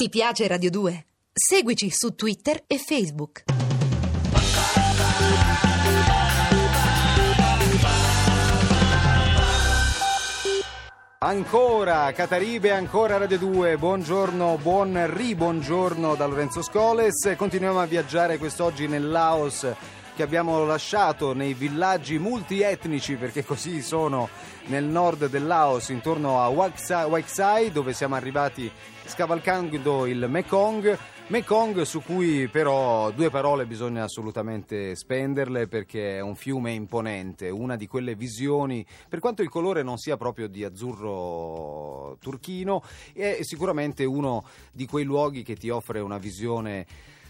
Ti piace Radio 2? Seguici su Twitter e Facebook. Ancora Cataribe, ancora Radio 2, buongiorno, buon ribongiorno da Lorenzo Scoles. Continuiamo a viaggiare quest'oggi nel Laos che abbiamo lasciato nei villaggi multietnici, perché così sono nel nord del Laos, intorno a Waksai, dove siamo arrivati scavalcando il Mekong. Mekong su cui però due parole bisogna assolutamente spenderle perché è un fiume imponente, una di quelle visioni, per quanto il colore non sia proprio di azzurro turchino, è sicuramente uno di quei luoghi che ti offre una visione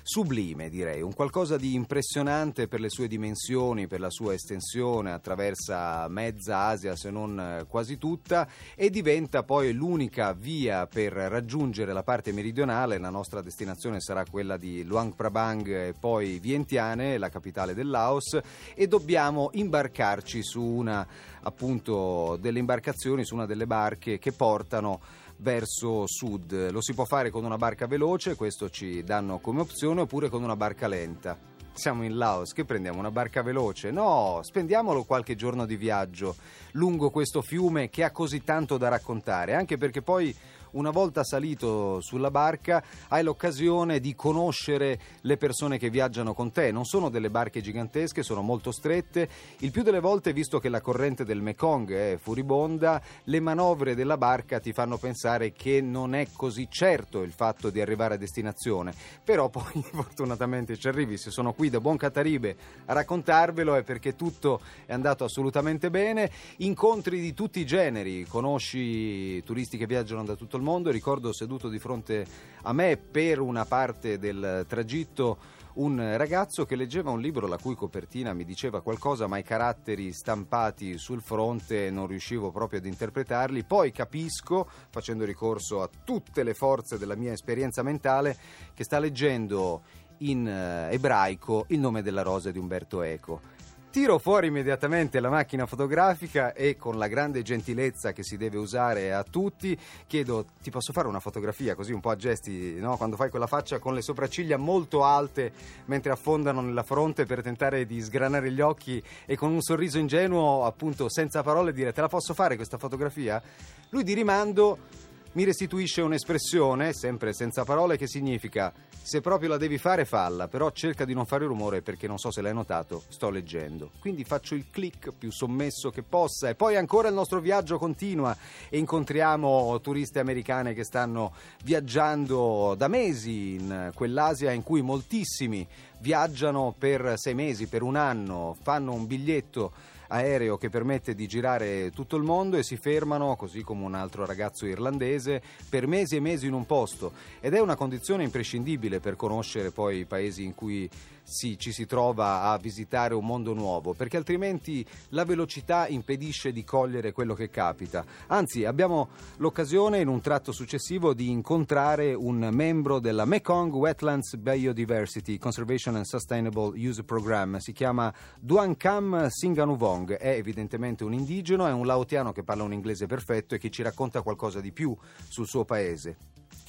sublime, direi, un qualcosa di impressionante per le sue dimensioni, per la sua estensione, attraversa mezza Asia se non eh, quasi tutta e diventa poi l'unica via per raggiungere la parte meridionale, la nostra destinazione sarà quella di Luang Prabang e poi Vientiane, la capitale del Laos e dobbiamo imbarcarci su una appunto delle imbarcazioni, su una delle barche che portano verso sud. Lo si può fare con una barca veloce, questo ci danno come opzione, oppure con una barca lenta. Siamo in Laos, che prendiamo una barca veloce? No, spendiamolo qualche giorno di viaggio lungo questo fiume che ha così tanto da raccontare, anche perché poi una volta salito sulla barca hai l'occasione di conoscere le persone che viaggiano con te. Non sono delle barche gigantesche, sono molto strette. Il più delle volte, visto che la corrente del Mekong è furibonda, le manovre della barca ti fanno pensare che non è così certo il fatto di arrivare a destinazione. Però poi fortunatamente ci arrivi. Se sono qui da buon Cataribe a raccontarvelo è perché tutto è andato assolutamente bene. Incontri di tutti i generi, conosci turisti che viaggiano da tutto il mondo. Ricordo seduto di fronte a me per una parte del tragitto un ragazzo che leggeva un libro la cui copertina mi diceva qualcosa, ma i caratteri stampati sul fronte non riuscivo proprio ad interpretarli. Poi capisco, facendo ricorso a tutte le forze della mia esperienza mentale, che sta leggendo in eh, ebraico il nome della rosa di Umberto Eco Tiro fuori immediatamente la macchina fotografica e con la grande gentilezza che si deve usare a tutti chiedo ti posso fare una fotografia così un po' a gesti, no? quando fai quella faccia con le sopracciglia molto alte mentre affondano nella fronte per tentare di sgranare gli occhi e con un sorriso ingenuo appunto senza parole dire te la posso fare questa fotografia? Lui di rimando mi restituisce un'espressione, sempre senza parole, che significa se proprio la devi fare falla, però cerca di non fare rumore perché non so se l'hai notato, sto leggendo. Quindi faccio il click più sommesso che possa e poi ancora il nostro viaggio continua e incontriamo turiste americane che stanno viaggiando da mesi in quell'Asia in cui moltissimi viaggiano per sei mesi, per un anno, fanno un biglietto aereo che permette di girare tutto il mondo e si fermano, così come un altro ragazzo irlandese, per mesi e mesi in un posto ed è una condizione imprescindibile per conoscere poi i paesi in cui sì, ci si trova a visitare un mondo nuovo, perché altrimenti la velocità impedisce di cogliere quello che capita. Anzi, abbiamo l'occasione in un tratto successivo di incontrare un membro della Mekong Wetlands Biodiversity Conservation and Sustainable Use Program. Si chiama Duan Kam Singanuvong, è evidentemente un indigeno, è un laotiano che parla un inglese perfetto e che ci racconta qualcosa di più sul suo paese.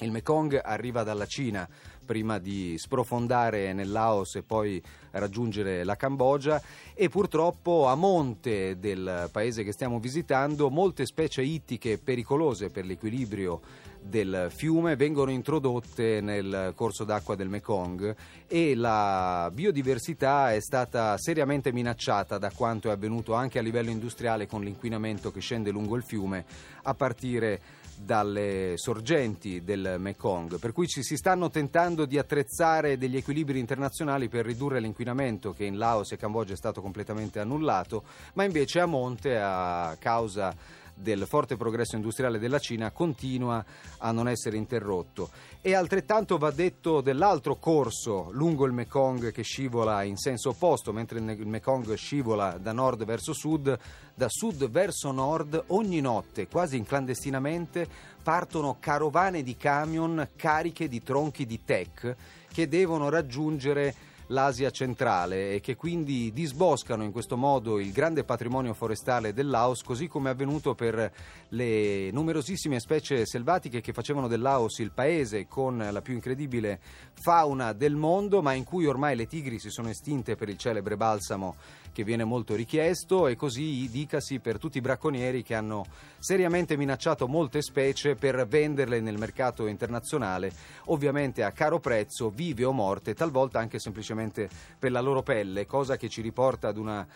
Il Mekong arriva dalla Cina prima di sprofondare nel Laos e poi raggiungere la Cambogia e purtroppo a monte del paese che stiamo visitando molte specie ittiche pericolose per l'equilibrio del fiume vengono introdotte nel corso d'acqua del Mekong e la biodiversità è stata seriamente minacciata da quanto è avvenuto anche a livello industriale con l'inquinamento che scende lungo il fiume a partire dalle sorgenti del Mekong, per cui ci si stanno tentando di attrezzare degli equilibri internazionali per ridurre l'inquinamento che in Laos e Cambogia è stato completamente annullato, ma invece a monte a causa del forte progresso industriale della Cina continua a non essere interrotto. E altrettanto va detto dell'altro corso lungo il Mekong che scivola in senso opposto, mentre il Mekong scivola da nord verso sud, da sud verso nord ogni notte, quasi in clandestinamente, partono carovane di camion cariche di tronchi di tech che devono raggiungere l'Asia centrale e che quindi disboscano in questo modo il grande patrimonio forestale del Laos, così come è avvenuto per le numerosissime specie selvatiche che facevano del Laos il paese con la più incredibile fauna del mondo, ma in cui ormai le tigri si sono estinte per il celebre balsamo che viene molto richiesto e così dicasi per tutti i bracconieri che hanno seriamente minacciato molte specie per venderle nel mercato internazionale, ovviamente a caro prezzo, vive o morte, talvolta anche semplicemente per la loro pelle, cosa che ci riporta ad una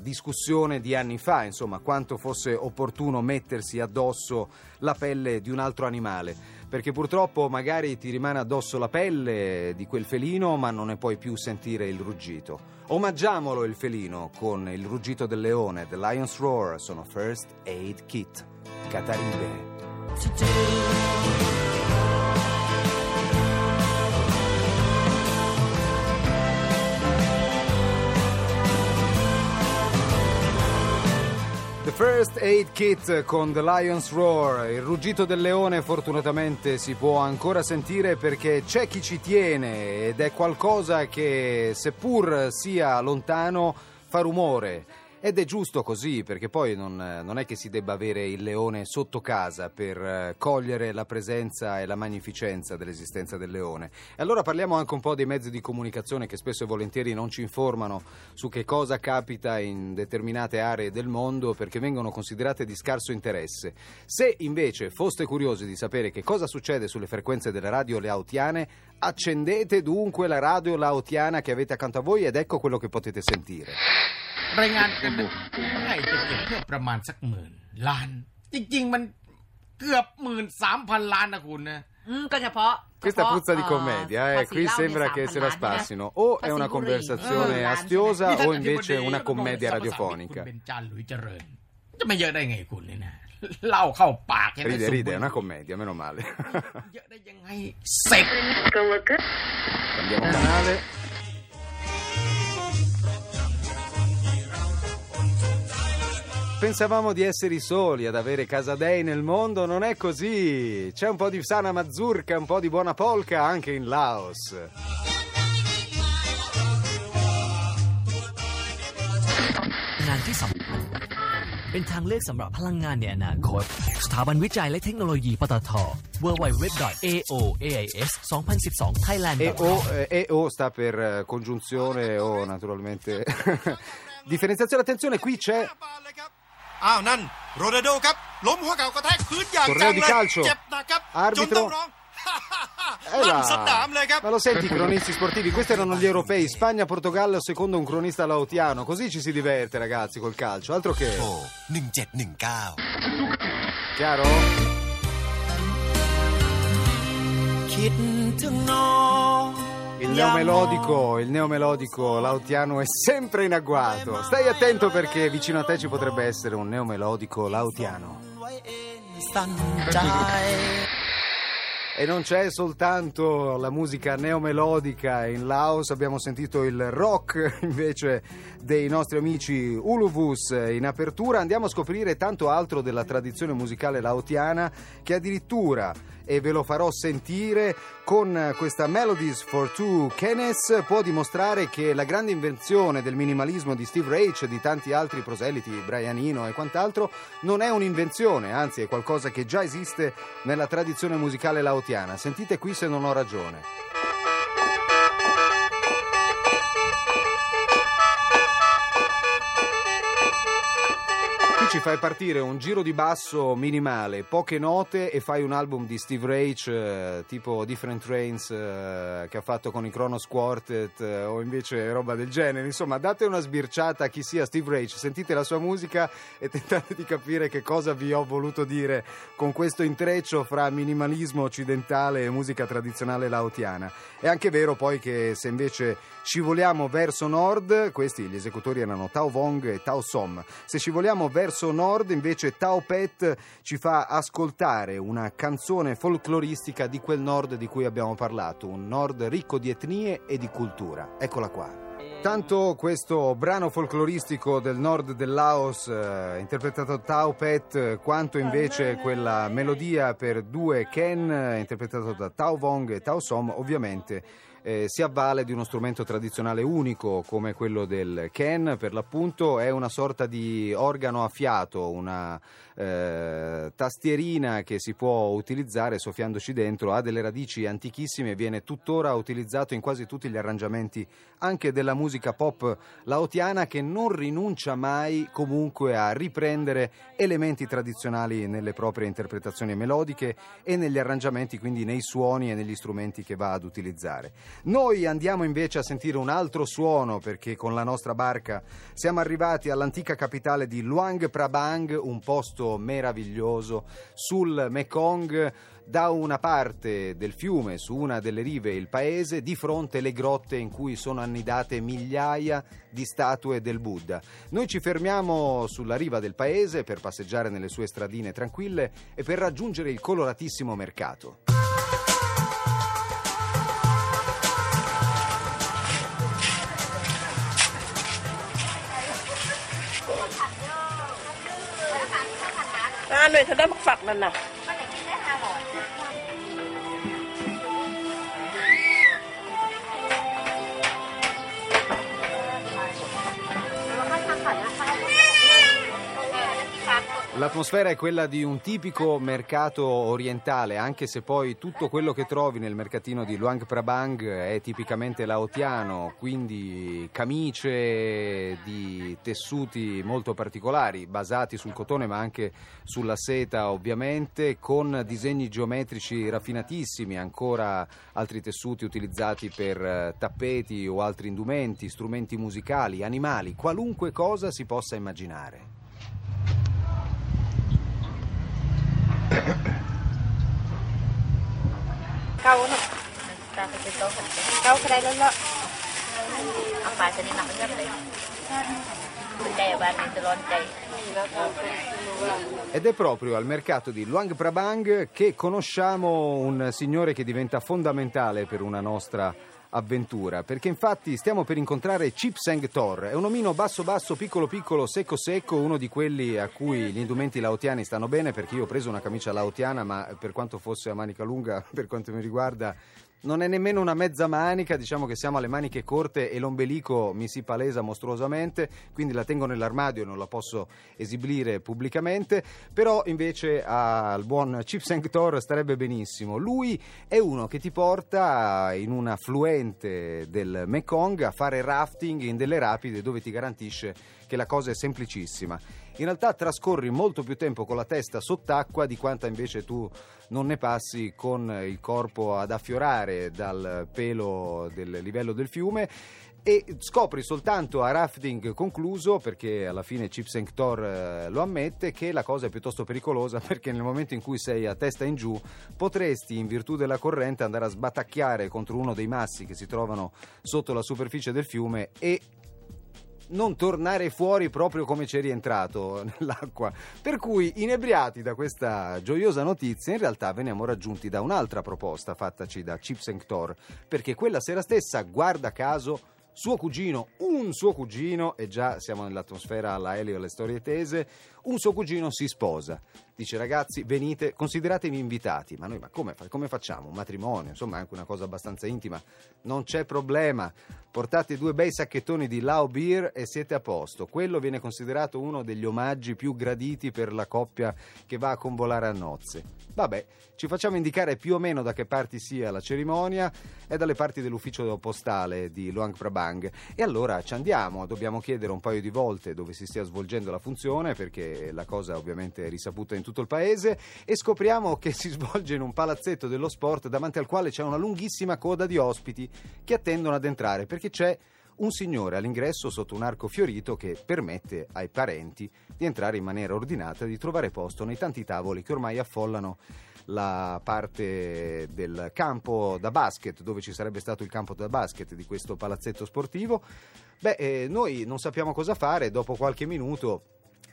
discussione di anni fa, insomma, quanto fosse opportuno mettersi addosso la pelle di un altro animale perché purtroppo magari ti rimane addosso la pelle di quel felino ma non ne puoi più sentire il ruggito. Omaggiamolo il felino con il ruggito del leone, The Lion's Roar, sono First Aid Kit. Cataribe. First Aid Kit con The Lion's Roar. Il ruggito del leone fortunatamente si può ancora sentire perché c'è chi ci tiene ed è qualcosa che seppur sia lontano fa rumore ed è giusto così, perché poi non, non, è che si debba avere il leone sotto casa per eh, cogliere la presenza e la magnificenza dell'esistenza del leone. E allora parliamo anche un po' dei mezzi di comunicazione che spesso e volentieri non ci informano su che cosa capita in determinate aree del mondo perché vengono considerate di scarso interesse. Se invece foste curiosi di sapere che cosa succede sulle frequenze delle radio laotiane, accendete dunque la radio laotiana che avete accanto a voi ed ecco quello che potete sentire. รายงานกันนะให้จะเก็บเพื่อประมาณสักหมื่นล้าน จริง ๆ มันเกือบหมื่นสามพันล้านนะคุณนะ Mm, che cepò, Questa cepò, puzza di uh, commedia, eh. qui Passi sembra Laudi che se la sa parlare, spassino. O è una Passi conversazione Burini. astiosa Eh, o invece una commedia คุณ radiofonica. เบญจาหลุยเจริญจะไม่เยอะได้ไงคุณเนี่ยนะเล่าเข้าปากแค่นั้น Ride, สม ride, บู è รณ์ una commedia, meno male. เยอะได้ยังไงเสร็จ Cambiamo canale. Pensavamo di essere i soli ad avere Casadei nel mondo, non è così. C'è un po' di sana mazurka, un po' di buona polka anche in Laos. งานที่สำคัญเป็นทางเลือกสำหรับพลังงานในอนาคต สถาบันวิจัยและเทคโนโลยีปตท www.aoais 2012 Thailand EO, eh, EO sta per eh, congiunzione o naturalmente differenziazione. Attenzione, qui c'è อ้าวนั่นโรนัลโดครับ ล้มหัวเข่ากระแทกพื้นอย่าง Torneo จัง di เลย calcio เจ็บนะครับ Arbitro จนต้องร้อง Eh ลั่น là. สนามเลยครับ Ma lo senti i cronisti sportivi? Questi erano gli europei, Spagna, Portogallo secondo un cronista laotiano. Così ci si diverte ragazzi col calcio, altro che... โอ้หนึ่งเจ็ดหนึ่งเก้า Chiaro? คิดถึงน้อง Il neomelodico, il neomelodico lautiano è sempre in agguato. Stai attento perché vicino a te ci potrebbe essere un neomelodico lautiano. E non c'è soltanto la musica neomelodica in Laos, abbiamo sentito il rock invece dei nostri amici Uluvus in apertura. Andiamo a scoprire tanto altro della tradizione musicale laotiana che addirittura, e ve lo farò sentire, con questa Melodies for Two Kenes può dimostrare che la grande invenzione del minimalismo di Steve Reich e di tanti altri proseliti, Brian Eno e quant'altro, non è un'invenzione, anzi è qualcosa che già esiste nella tradizione musicale laotiana. Sentite qui se non ho ragione. Ci fai partire un giro di basso minimale, poche note e fai un album di Steve Reich eh, tipo Different Trains eh, che ha fatto con i Kronos Quartet eh, o invece roba del genere. Insomma, date una sbirciata a chi sia Steve Reich, sentite la sua musica e tentate di capire che cosa vi ho voluto dire con questo intreccio fra minimalismo occidentale e musica tradizionale laotiana. È anche vero poi che se invece scivoliamo verso nord, questi gli esecutori erano Tao Vong e Tao Som, se scivoliamo verso nord invece Tao Pet ci fa ascoltare una canzone folcloristica di quel nord di cui abbiamo parlato, un nord ricco di etnie e di cultura. Eccola qua. Tanto questo brano folcloristico del nord del Laos, eh, interpretato da Tao Pet, quanto invece quella melodia per due Ken, eh, interpretato da Tao Vong e Tao Som, ovviamente eh, si avvale di uno strumento tradizionale unico come quello del Ken, per l'appunto è una sorta di organo a fiato, una eh, tastierina che si può utilizzare soffiandoci dentro, ha delle radici antichissime e viene tuttora utilizzato in quasi tutti gli arrangiamenti anche della musica pop laotiana che non rinuncia mai comunque a riprendere elementi tradizionali nelle proprie interpretazioni melodiche e negli arrangiamenti, quindi nei suoni e negli strumenti che va ad utilizzare. Noi andiamo invece a sentire un altro suono perché con la nostra barca siamo arrivati all'antica capitale di Luang Prabang, un posto meraviglioso sul Mekong da una parte del fiume, su una delle rive, il paese, di fronte le grotte in cui sono annidate migliaia di statue del Buddha. Noi ci fermiamo sulla riva del paese per passeggiare nelle sue stradine tranquille e per raggiungere il coloratissimo mercato. เลยเธอได้มาฝักนั่นน่ะ L'atmosfera è quella di un tipico mercato orientale, anche se poi tutto quello che trovi nel mercatino di Luang Prabang è tipicamente laotiano, quindi camicie di tessuti molto particolari, basati sul cotone ma anche sulla seta ovviamente, con disegni geometrici raffinatissimi, ancora altri tessuti utilizzati per eh, tappeti o altri indumenti, strumenti musicali, animali, qualunque cosa si possa immaginare. เก้าเนาะตาเป็นเก้าเก้าก็ด้แล่วเนาะเอาปลาชนิดนักนไปเยอะเลย Ed è proprio al mercato di Luang Prabang che conosciamo un signore che diventa fondamentale per una nostra avventura, perché infatti stiamo per incontrare Chip Seng Tor, è un omino basso basso, piccolo piccolo, secco secco, uno di quelli a cui gli indumenti laotiani stanno bene, perché io ho preso una camicia laotiana, ma per quanto fosse a manica lunga, per quanto mi riguarda, non è nemmeno una mezza manica, diciamo che siamo alle maniche corte e l'ombelico mi si palesa mostruosamente, quindi la tengo nell'armadio e non la posso esibire pubblicamente, però invece al buon Chip Sanctor starebbe benissimo. Lui è uno che ti porta in un affluente del Mekong a fare rafting in delle rapide dove ti garantisce che la cosa è semplicissima. In realtà trascorri molto più tempo con la testa sott'acqua di quanta invece tu non ne passi con il corpo ad affiorare dal pelo del livello del fiume. E scopri soltanto a rafting concluso, perché alla fine Chip Sanctor eh, lo ammette, che la cosa è piuttosto pericolosa perché nel momento in cui sei a testa in giù potresti, in virtù della corrente, andare a sbatacchiare contro uno dei massi che si trovano sotto la superficie del fiume e non tornare fuori proprio come c'eri entrato nell'acqua. Per cui, inebriati da questa gioiosa notizia, in realtà veniamo raggiunti da un'altra proposta fattaci da Chip Sanctor, perché quella sera stessa, guarda caso, suo cugino, un suo cugino, e già siamo nell'atmosfera alla Elio alle storie tese, un suo cugino si sposa. Dice ragazzi, venite, consideratemi invitati. Ma noi, ma come, come facciamo? Un matrimonio, insomma, è anche una cosa abbastanza intima. Non c'è problema. Portate due bei sacchettoni di Lao Beer e siete a posto. Quello viene considerato uno degli omaggi più graditi per la coppia che va a convolare a nozze. Vabbè, ci facciamo indicare più o meno da che parti sia la cerimonia, è dalle parti dell'ufficio postale di Luang Prabang. E allora ci andiamo, dobbiamo chiedere un paio di volte dove si stia svolgendo la funzione, perché la cosa ovviamente è risaputa in tutto il paese, e scopriamo che si svolge in un palazzetto dello sport davanti al quale c'è una lunghissima coda di ospiti che attendono ad entrare, perché c'è un signore all'ingresso sotto un arco fiorito che permette ai parenti di entrare in maniera ordinata e di trovare posto nei tanti tavoli che ormai affollano la parte del campo da basket, dove ci sarebbe stato il campo da basket di questo palazzetto sportivo. Beh, eh, noi non sappiamo cosa fare, dopo qualche minuto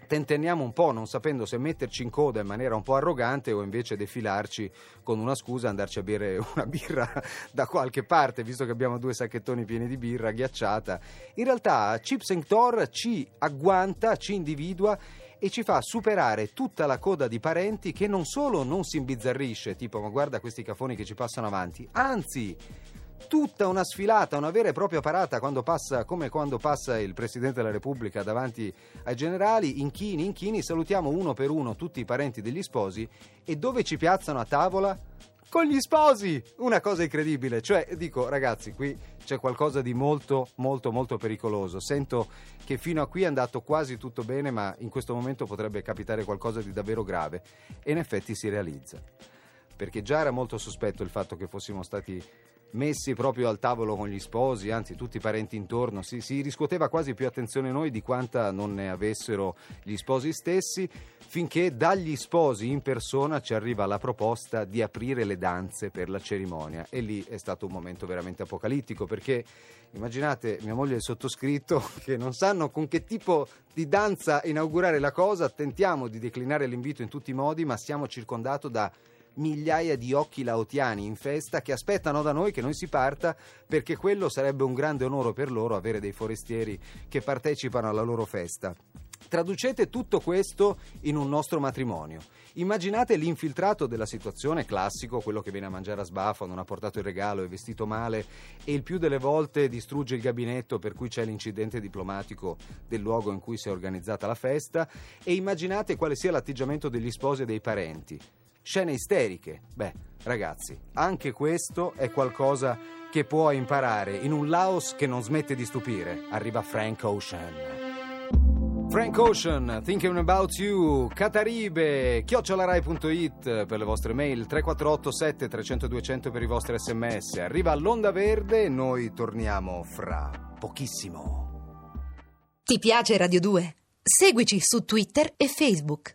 tentenniamo un po', non sapendo se metterci in coda in maniera un po' arrogante o invece defilarci con una scusa andarci a bere una birra da qualche parte, visto che abbiamo due sacchettoni pieni di birra ghiacciata. In realtà Chip Sanctor ci agguanta, ci individua e ci fa superare tutta la coda di parenti che non solo non si imbizzarrisce, tipo ma guarda questi cafoni che ci passano avanti, anzi tutta una sfilata, una vera e propria parata quando passa, come quando passa il Presidente della Repubblica davanti ai generali, inchini, inchini, salutiamo uno per uno tutti i parenti degli sposi. E dove ci piazzano a tavola? Con gli sposi! Una cosa incredibile, cioè dico ragazzi qui c'è qualcosa di molto molto molto pericoloso, sento che fino a qui è andato quasi tutto bene ma in questo momento potrebbe capitare qualcosa di davvero grave. E in effetti si realizza. Perché già era molto sospetto il fatto che fossimo stati messi proprio al tavolo con gli sposi, anzi tutti i parenti intorno, si, si, riscuoteva quasi più attenzione noi di quanta non ne avessero gli sposi stessi, finché dagli sposi in persona ci arriva la proposta di aprire le danze per la cerimonia. E lì è stato un momento veramente apocalittico perché immaginate mia moglie e il sottoscritto che non sanno con che tipo di danza inaugurare la cosa, tentiamo di declinare l'invito in tutti i modi ma siamo circondato da migliaia di occhi laotiani in festa che aspettano da noi che noi si parta perché quello sarebbe un grande onore per loro avere dei forestieri che partecipano alla loro festa. Traducete tutto questo in un nostro matrimonio. Immaginate l'infiltrato della situazione classico, quello che viene a mangiare a sbaffa, non ha portato il regalo, è vestito male e il più delle volte distrugge il gabinetto per cui c'è l'incidente diplomatico del luogo in cui si è organizzata la festa e immaginate quale sia l'atteggiamento degli sposi e dei parenti scene isteriche. Beh, ragazzi, anche questo è qualcosa che puoi imparare in un Laos che non smette di stupire. Arriva Frank Ocean. Frank Ocean, Thinking About You, Cataribe, chiocciolarai.it per le vostre mail, 348 7 300 200 per i vostri sms. Arriva l'Onda Verde e noi torniamo fra pochissimo. Ti piace Radio 2? Seguici su Twitter e Facebook.